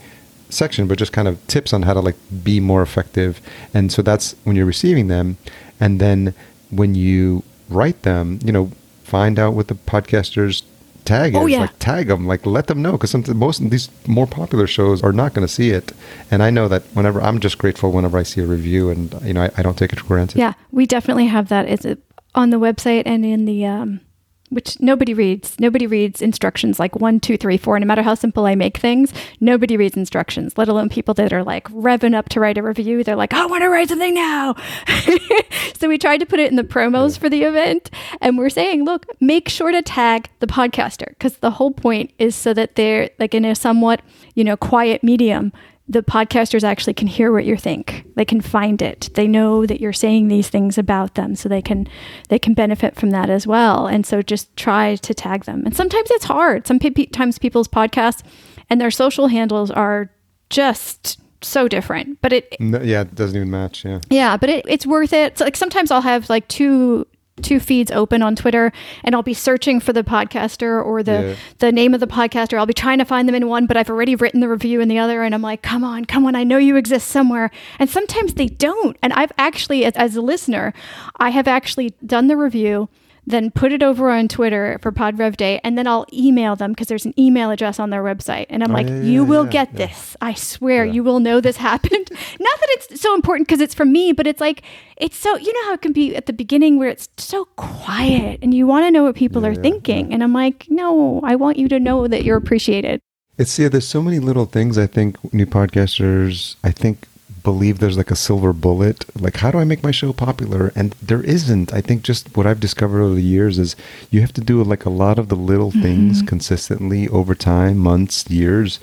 section, but just kind of tips on how to like be more effective. And so that's when you're receiving them, and then when you write them, you know, find out what the podcasters tag Oh, yeah. Like tag them, like let them know because most of these more popular shows are not going to see it. And I know that whenever I'm just grateful whenever I see a review, and you know, I, I don't take it for granted. Yeah, we definitely have that. It's uh, on the website and in the um, which nobody reads. Nobody reads instructions like one, two, three, four. No matter how simple I make things, nobody reads instructions. Let alone people that are like revving up to write a review. They're like, I want to write something now. so we tried to put it in the promos for the event, and we're saying, look, make sure to tag the podcaster because the whole point is so that they're like in a somewhat you know quiet medium the podcasters actually can hear what you think they can find it they know that you're saying these things about them so they can they can benefit from that as well and so just try to tag them and sometimes it's hard sometimes people's podcasts and their social handles are just so different but it No, yeah, it doesn't even match. Yeah. yeah, but it, it's worth it. So, like sometimes I'll have like two two feeds open on Twitter and I'll be searching for the podcaster or the Yeah. the name of the podcaster. I'll be trying to find them in one, but I've already written the review in the other and I'm like, "Come on, come on, I know you exist somewhere." And sometimes they don't. And I've actually as, as a listener, I have actually done the review then put it over on Twitter for PodRev Day, and then I'll email them because there's an email address on their website. And I'm Oh, like, yeah, you yeah, will yeah, get this. I swear, you will know this happened. Not that it's so important because it's from me, but it's like, it's so, you know how it can be at the beginning where it's so quiet and you want to know what people are thinking. And I'm like, no, I want you to know that you're appreciated. It's yeah. There's so many little things. I think new podcasters. I think believe there's like a silver bullet. Like, how do I make my show popular? And there isn't. I think just what I've discovered over the years is you have to do like a lot of the little mm-hmm. things consistently over time, months, years,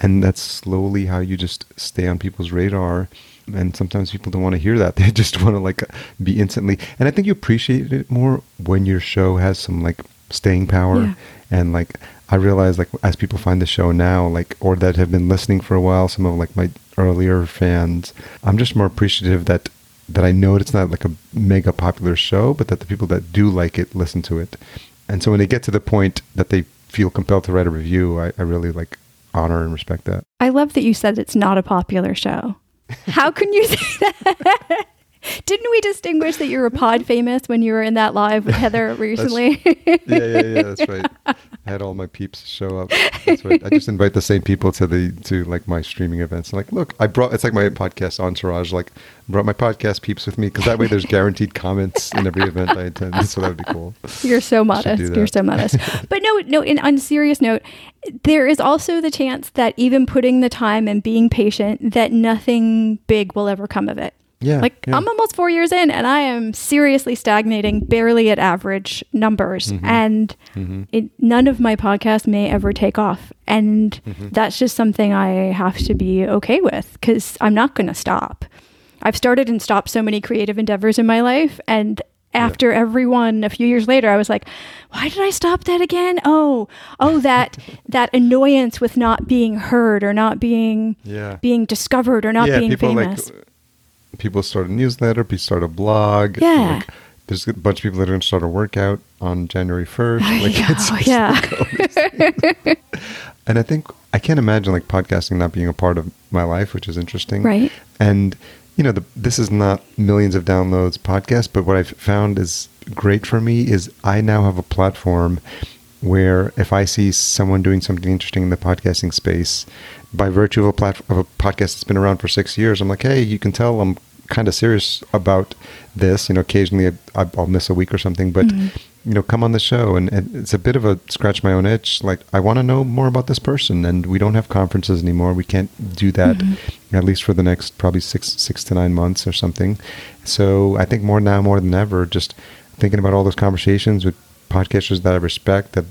and that's slowly how you just stay on people's radar. And sometimes people don't want to hear that. They just want to like be instantly. And I think you appreciate it more when your show has some like staying power Yeah. and like I realize like as people find the show now, like or that have been listening for a while, some of like my earlier fans, I'm just more appreciative that that I know it's not like a mega popular show, but that the people that do like it listen to it. And so when they get to the point that they feel compelled to write a review, I, I really like honor and respect that. I love that you said it's not a popular show. How can you say that? Didn't we distinguish that you were pod famous when you were in that live with Heather recently? yeah, yeah, yeah. That's right. I had all my peeps show up. That's right. I just invite the same people to the to like my streaming events. like, look, I brought. It's like my podcast entourage. Like, brought my podcast peeps with me because that way there's guaranteed comments in every event I attend. So that would be cool. You're so modest. You're so modest. but no, no. In on a serious note, there is also the chance that even putting the time and being patient, that nothing big will ever come of it. Yeah. Like yeah. I'm almost four years in, and I am seriously stagnating, barely at average numbers, Mm-hmm. and it, none of my podcasts may ever take off. And Mm-hmm. that's just something I have to be okay with because I'm not going to stop. I've started and stopped so many creative endeavors in my life, and after every one, a few years later, I was like, "Why did I stop that again? Oh, oh, that that annoyance with not being heard or not being Yeah. being discovered or not yeah. being famous." like people start a newsletter. People start a blog. Yeah. Like, there's a bunch of people that are going to start a workout on January 1st. Like, it's Oh, yeah. like all these And I think I can't imagine like podcasting not being a part of my life, which is interesting. Right. And you know, the, this is not millions of downloads podcast, but what I've found is great for me is I now have a platform where if I see someone doing something interesting in the podcasting space, by virtue of a plat- of a podcast that's been around for six years, I'm like, hey, you can tell I'm kind of serious about this. You know, occasionally I, I'll miss a week or something, but mm-hmm. you know, come on the show, and, and it's a bit of a scratch my own itch. Like, I want to know more about this person, and we don't have conferences anymore. We can't do that mm-hmm. at least for the next probably six six to nine months or something. So I think more now more than ever, just thinking about all those conversations with podcasters that I respect, that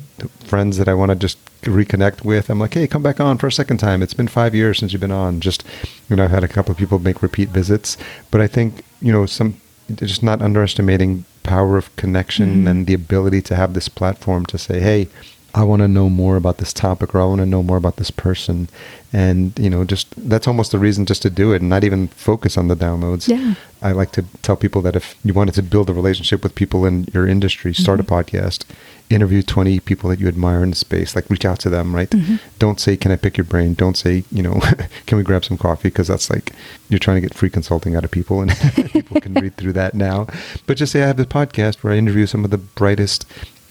friends that I want to just reconnect with. I'm like, hey, come back on for a second time. It's been five years since you've been on. Just you know, I've had a couple of people make repeat visits, but I think you know some just not underestimating power of connection mm-hmm. and the ability to have this platform to say, hey. I want to know more about this topic or I want to know more about this person. And, you know, just that's almost the reason just to do it and not even focus on the downloads. Yeah. I like to tell people that if you wanted to build a relationship with people in your industry, start a mm-hmm. podcast, interview 20 people that you admire in the space, like reach out to them, right? Mm-hmm. Don't say, can I pick your brain? Don't say, you know, can we grab some coffee? Because that's like you're trying to get free consulting out of people and people can read through that now. But just say, I have this podcast where I interview some of the brightest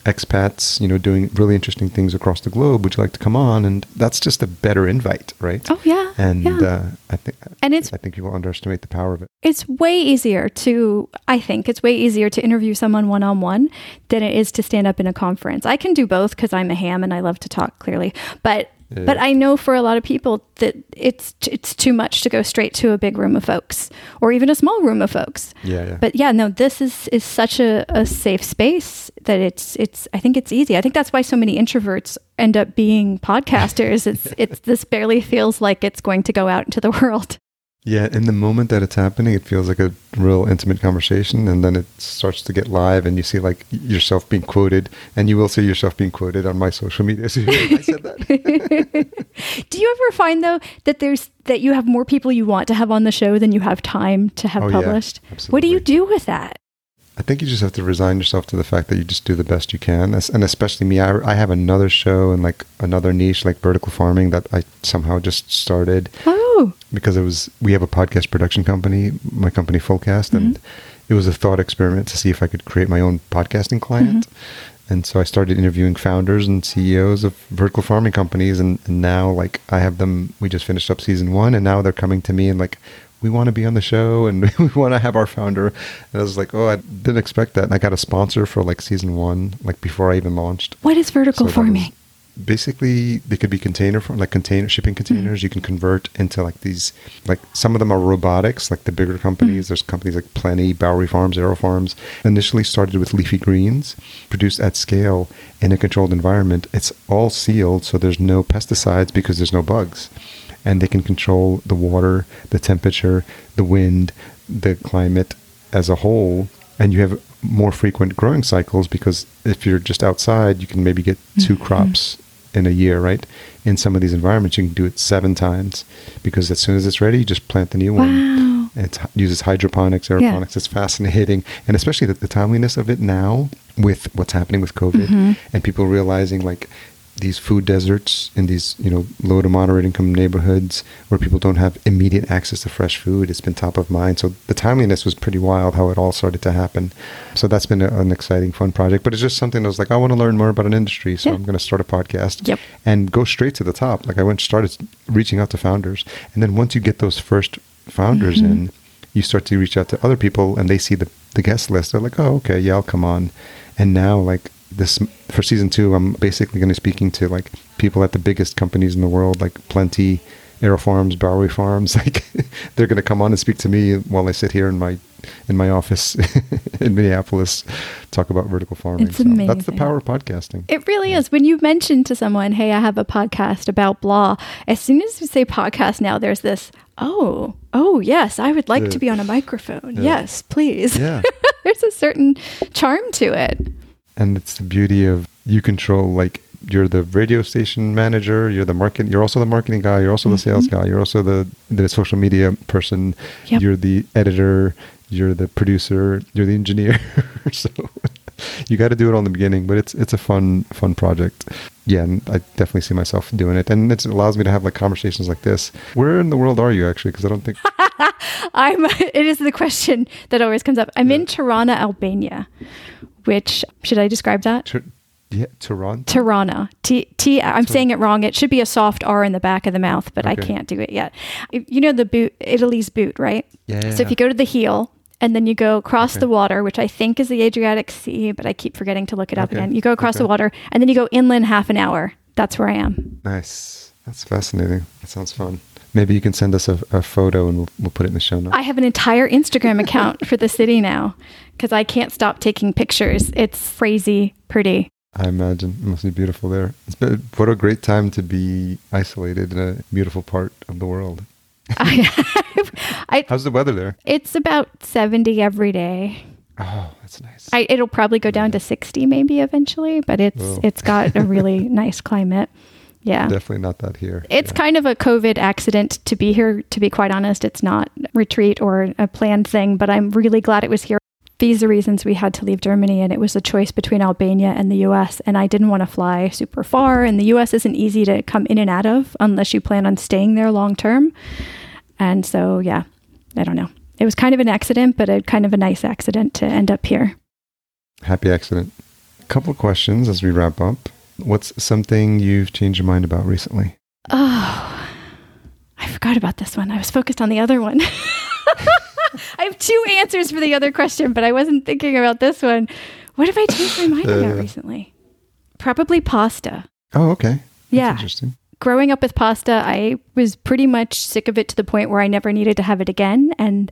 expats, you know, doing really interesting things across the globe. Would you like to come on? And that's just a better invite, right? Oh, yeah, And yeah. uh, I think And it's- I think people underestimate the power of it. it's way easier to i think it's way easier to interview someone one-on-one than it is to stand up in a conference i can do both because i'm a ham and i love to talk clearly but Yeah. but i know for a lot of people that it's it's too much to go straight to a big room of folks or even a small room of folks Yeah, yeah. but yeah no this is is such a, a safe space that it's it's i think it's easy i think that's why so many introverts end up being podcasters it's it's this barely feels like it's going to go out into the world Yeah, in the moment that it's happening, it feels like a real intimate conversation, and then it starts to get live, and you see like yourself being quoted, and you will see yourself being quoted on my social media. So I said that. Do you ever find though that there's that you have more people you want to have on the show than you have time to have Oh, yeah, published? What do you do with that? I think you just have to resign yourself to the fact that you just do the best you can, and especially me. I, I have another show and like another niche, like vertical farming, that I somehow just started. Oh, because it was we have a podcast production company, my company Fullcast, and mm-hmm. it was a thought experiment to see if I could create my own podcasting client. Mm-hmm. And so I started interviewing founders and CEOs of vertical farming companies. And, and now, like, I have them, we just finished up season one, and now they're coming to me and, like, we want to be on the show and we want to have our founder. And I was like, oh, I didn't expect that. And I got a sponsor for like season one, like before I even launched. What is vertical So farming? Basically they could be container for like container shipping Mm-hmm. containers. You can convert into like these like some of them are robotics like the bigger companies. Mm-hmm. there's companies like plenty bowery farms aero farms. Initially started with leafy greens produced at scale in a controlled environment. It's all sealed so there's no pesticides because there's no bugs. And they can control the water the temperature the wind the climate as a whole. And you have more frequent growing cycles because if you're just outside you can maybe get 2 crops in a year right? In some of these environments you can do it seven times because as soon as it's ready you just plant the new Wow. one it uses hydroponics aeroponics. It's fascinating. And especially the, the timeliness of it now with what's happening with covid mm-hmm. and people realizing like these food deserts in these you know low to moderate income neighborhoods where people don't have immediate access to fresh food it's been top of mind. So the timeliness was pretty wild how it all started to happen. So that's been a, an exciting fun project but it's just something that was like i want to learn more about an industry so Yeah. i'm going to start a podcast Yep. and go straight to the top. Like i went started reaching out to founders and then once you get those first founders mm-hmm. in you start to reach out to other people and they see the, the guest list. They're like oh okay yeah i'll come on. And now like this for season two i'm basically going to be speaking to like people at the biggest companies in the world like plenty aero farms bowery farms like they're going to come on and speak to me while i sit here in my in my office in minneapolis talk about vertical farming It's amazing. that's the power of podcasting It really is. When you mention to someone, hey, I have a podcast about blah, as soon as you say podcast now, there's this, oh, oh, yes, I would like Yeah. to be on a microphone. Yeah. Yes, please. yeah there's a certain charm to it. And it's the beauty of you control like you're the radio station manager you're the market you're also the marketing guy you're also the sales mm-hmm. guy you're also the the social media person Yep. you're the editor you're the producer you're the engineer so you got to do it all in the beginning but it's it's a fun fun project yeah and i definitely see myself doing it and it allows me to have like conversations like this where in the world are you actually because i don't think I'm. It is the question that always comes up. I'm in Tirana, Albania, which should I describe that? Tur- yeah toronto Tirana. T T. I'm saying it wrong. It should be a soft R in the back of the mouth, but I can't do it yet. You know the boot, Italy's boot, right? Yeah, So if you go to the heel and then you go across Okay. the water, which I think is the Adriatic Sea, but I keep forgetting to look it up Okay. again. You go across the water and then you go inland half an hour. That's where I am. Nice. That's fascinating. That sounds fun. Maybe you can send us a, a photo and we'll, we'll put it in the show notes. I have an entire Instagram account for the city now because I can't stop taking pictures. It's crazy pretty. I imagine it must be beautiful there. It's been, what a great time to be isolated in a beautiful part of the world. I, I, How's the weather there? it's about 70 every day. Oh, that's nice. I, it'll probably go down to 60 maybe eventually, but it's Oh. it's got a really nice climate. Yeah. Definitely not that here. It's Yeah. kind of a COVID accident to be here, to be quite honest. It's not retreat or a planned thing, but I'm really glad it was here. These are reasons we had to leave Germany, and it was a choice between Albania and the US. And I didn't want to fly super far, and the US isn't easy to come in and out of unless you plan on staying there long term. And so, yeah, I don't know. It was kind of an accident, but a kind of a nice accident to end up here. Happy accident. A couple questions as we wrap up. What's something you've changed your mind about recently? Oh, I forgot about this one. I was focused on the other one. I have two answers for the other question, but I wasn't thinking about this one. What have I changed my mind about Uh. recently? Probably pasta. Oh, okay. That's Yeah. Interesting. Growing up with pasta, I was pretty much sick of it to the point where I never needed to have it again. And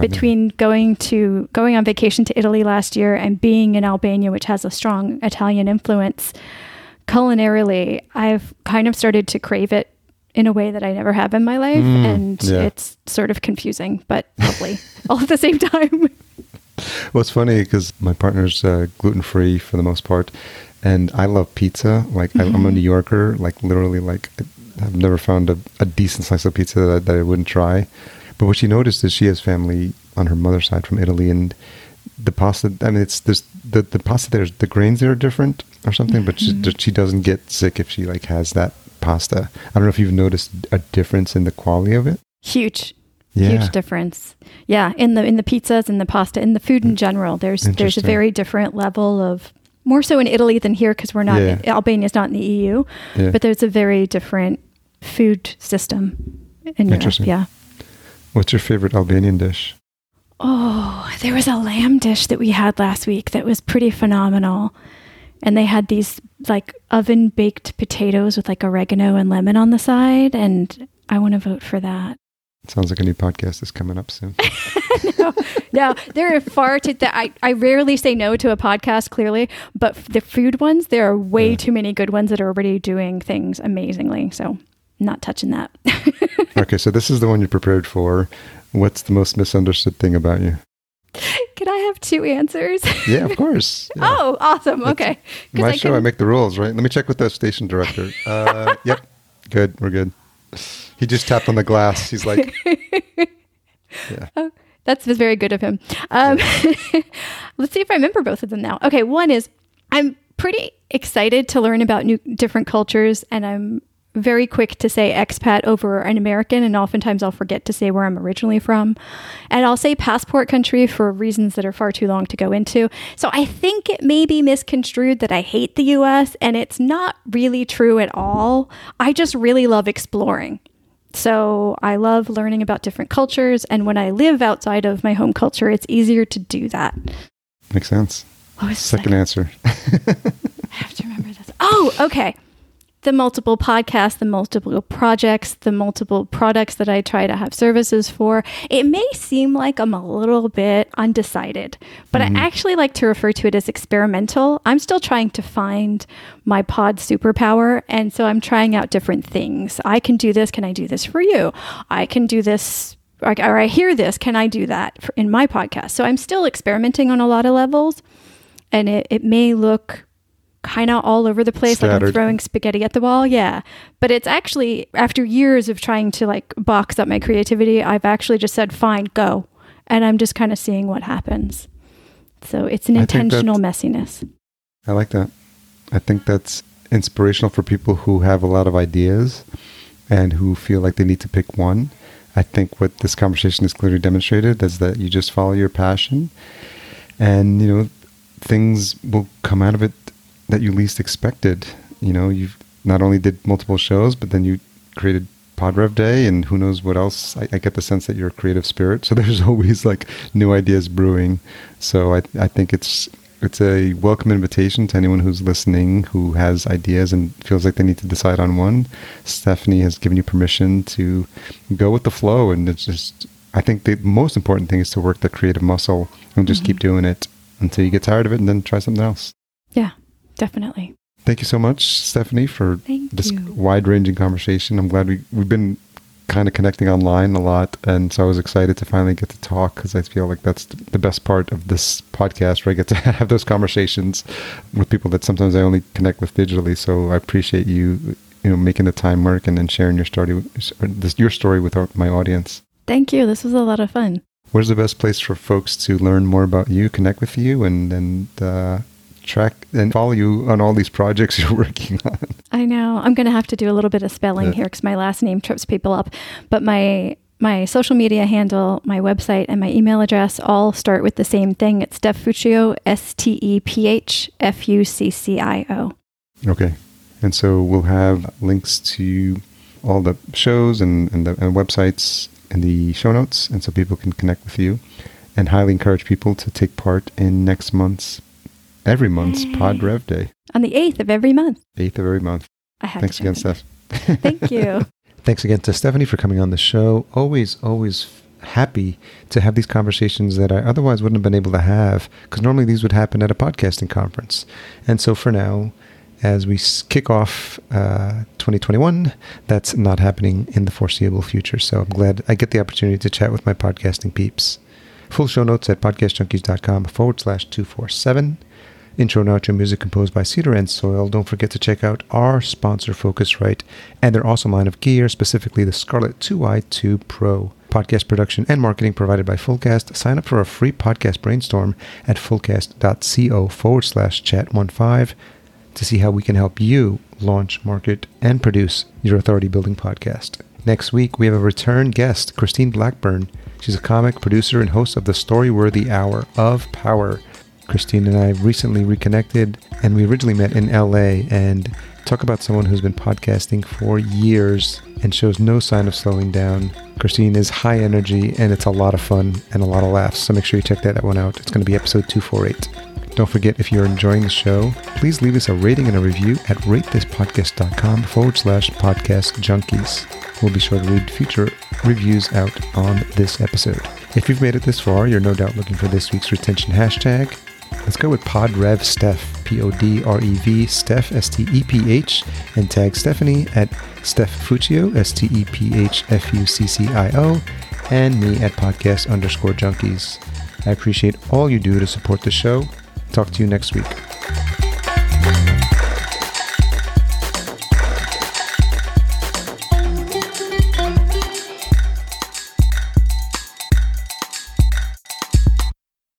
between going to going on vacation to Italy last year and being in Albania, which has a strong Italian influence, culinarily, I've kind of started to crave it in a way that I never have in my life, Mm, and yeah. it's sort of confusing, but lovely all at the same time. Well, it's funny because my partner's uh, gluten free for the most part, and I love pizza. Like I, Mm-hmm. I'm a New Yorker. Like literally, like I've never found a, a decent slice of pizza that, that I wouldn't try. But what she noticed is she has family on her mother's side from Italy, and the pasta. I mean, it's there's the the pasta there's the grains there are different or something, but Mm-hmm. she, she doesn't get sick if she like has that pasta. I don't know if you've noticed a difference in the quality of it. Huge. Yeah. Huge difference. Yeah, in the in the pizzas and the pasta in the food in general, there's there's a very different level of more so in Italy than here because we're not Yeah. Albania's not in the EU, Yeah. but there's a very different food system in Europe. Interesting. Yeah. What's your favorite Albanian dish? Oh, there was a lamb dish that we had last week that was pretty phenomenal. And they had these like oven baked potatoes with like oregano and lemon on the side. And I want to vote for that. Sounds like a new podcast is coming up soon. no, no, there are far too. That I I rarely say no to a podcast, clearly, but f- the food ones, there are way Yeah. too many good ones that are already doing things amazingly. So, not touching that. okay, so this is the one you prepared for. What's the most misunderstood thing about you? Can I have two answers? Yeah, of course. Yeah. Oh, awesome. Okay, My I show, I make the rules, right? Let me check with the station director. Uh, yep, good. We're good. He just tapped on the glass. He's like, yeah. Oh, That's very good of him. Um, let's see if I remember both of them now. Okay, one is I'm pretty excited to learn about new different cultures, and I'm very quick to say expat over an American, and oftentimes I'll forget to say where I'm originally from, and I'll say passport country for reasons that are far too long to go into. So I think it may be misconstrued that I hate the U.S., and it's not really true at all. I just really love exploring. So I love learning about different cultures. And when I live outside of my home culture, it's easier to do that. Makes sense. What was the Second answer. I have to remember this. Oh, okay. The multiple podcasts, the multiple projects, the multiple products that I try to have services for. It may seem like I'm a little bit undecided, but I mm-hmm. actually like to refer to it as experimental. I'm still trying to find my pod superpower. And so I'm trying out different things. I can do this. Can I do this for you? I can do this or or I hear this. Can I do that for, in my podcast? So I'm still experimenting on a lot of levels and it, it may look kind of all over the place like i'm throwing spaghetti at the wall yeah. But it's actually after years of trying to like box up my creativity i've actually just said fine go. And i'm just kind of seeing what happens. So it's an I intentional messiness. I like that. I think that's inspirational for people who have a lot of ideas and who feel like they need to pick one. I think what this conversation has clearly demonstrated is that you just follow your passion and, you know, things will come out of it that you least expected. You know, you've not only did multiple shows, but then you created Podrev Day and who knows what else. I, I get the sense that you're a creative spirit. So there's always like new ideas brewing. So I, I think it's it's a welcome invitation to anyone who's listening who has ideas and feels like they need to decide on one. Stephanie has given you permission to go with the flow, and it's just. I think the most important thing is to work the creative muscle and just mm-hmm. keep doing it until you get tired of it, and then try something else. yeah definitely Thank you so much, Stephanie, for Thank this you. wide-ranging conversation. I'm glad we we've been kind of connecting online a lot, and so I was excited to finally get to talk because I feel like that's the best part of this podcast, where I get to have those conversations with people that sometimes I only connect with digitally. So I appreciate you, you know, making the time work and then sharing your story, this, your story with our, my audience. thank you this was a lot of fun Where's the best place for folks to learn more about you, connect with you, and and uh, track and follow you on all these projects you're working on? I know. I'm going to have to do a little bit of spelling Yeah. here because my last name trips people up. But my my social media handle, my website, and my email address all start with the same thing. It's Steph Fuccio, S T E P H F U C C I O. Okay. And so we'll have links to all the shows and, and the and websites in the show notes, and so people can connect with you. And highly encourage people to take part in next month's, every month's Yay. Pod Rev Day, On the 8th of every month. 8th of every month. I had Thanks again, Steph. Thank you. Thanks again to Stephanie for coming on the show. Always, always happy to have these conversations that I otherwise wouldn't have been able to have because normally these would happen at a podcasting conference. And so for now, as we kick off uh, 2021, that's not happening in the foreseeable future. So I'm glad I get the opportunity to chat with my podcasting peeps. Full show notes at podcastjunkies.com forward slash 247. Intro and outro music composed by Cedar and Soil. Don't forget to check out our sponsor, Focusrite, and their awesome line of gear, specifically the Scarlett 2i2 Pro. Podcast production and marketing provided by Fullcast. Sign up for a free podcast brainstorm at fullcast.co forward slash chat15 to see how we can help you launch, market, and produce your authority building podcast. Next week, we have a return guest, Christine Blackburn. She's a comic, producer, and host of the Storyworthy Hour of Power. Christine and I recently reconnected, and we originally met in LA and talk about someone who's been podcasting for years and shows no sign of slowing down. Christine is high energy, and it's a lot of fun and a lot of laughs, so make sure you check that one out. It's going to be episode 248. Don't forget, if you're enjoying the show, please leave us a rating and a review at ratethispodcast.com forward slash podcast junkies. We'll be sure to read future reviews out on this episode. If you've made it this far, you're no doubt looking for this week's retention hashtag. Let's go with PodRev Steph, P O D R E V Steph, S T E P H, and tag Stephanie at Steph Fuccio, S T E P H F U C C I O, and me at podcast underscore junkies. I appreciate all you do to support the show. Talk to you next week.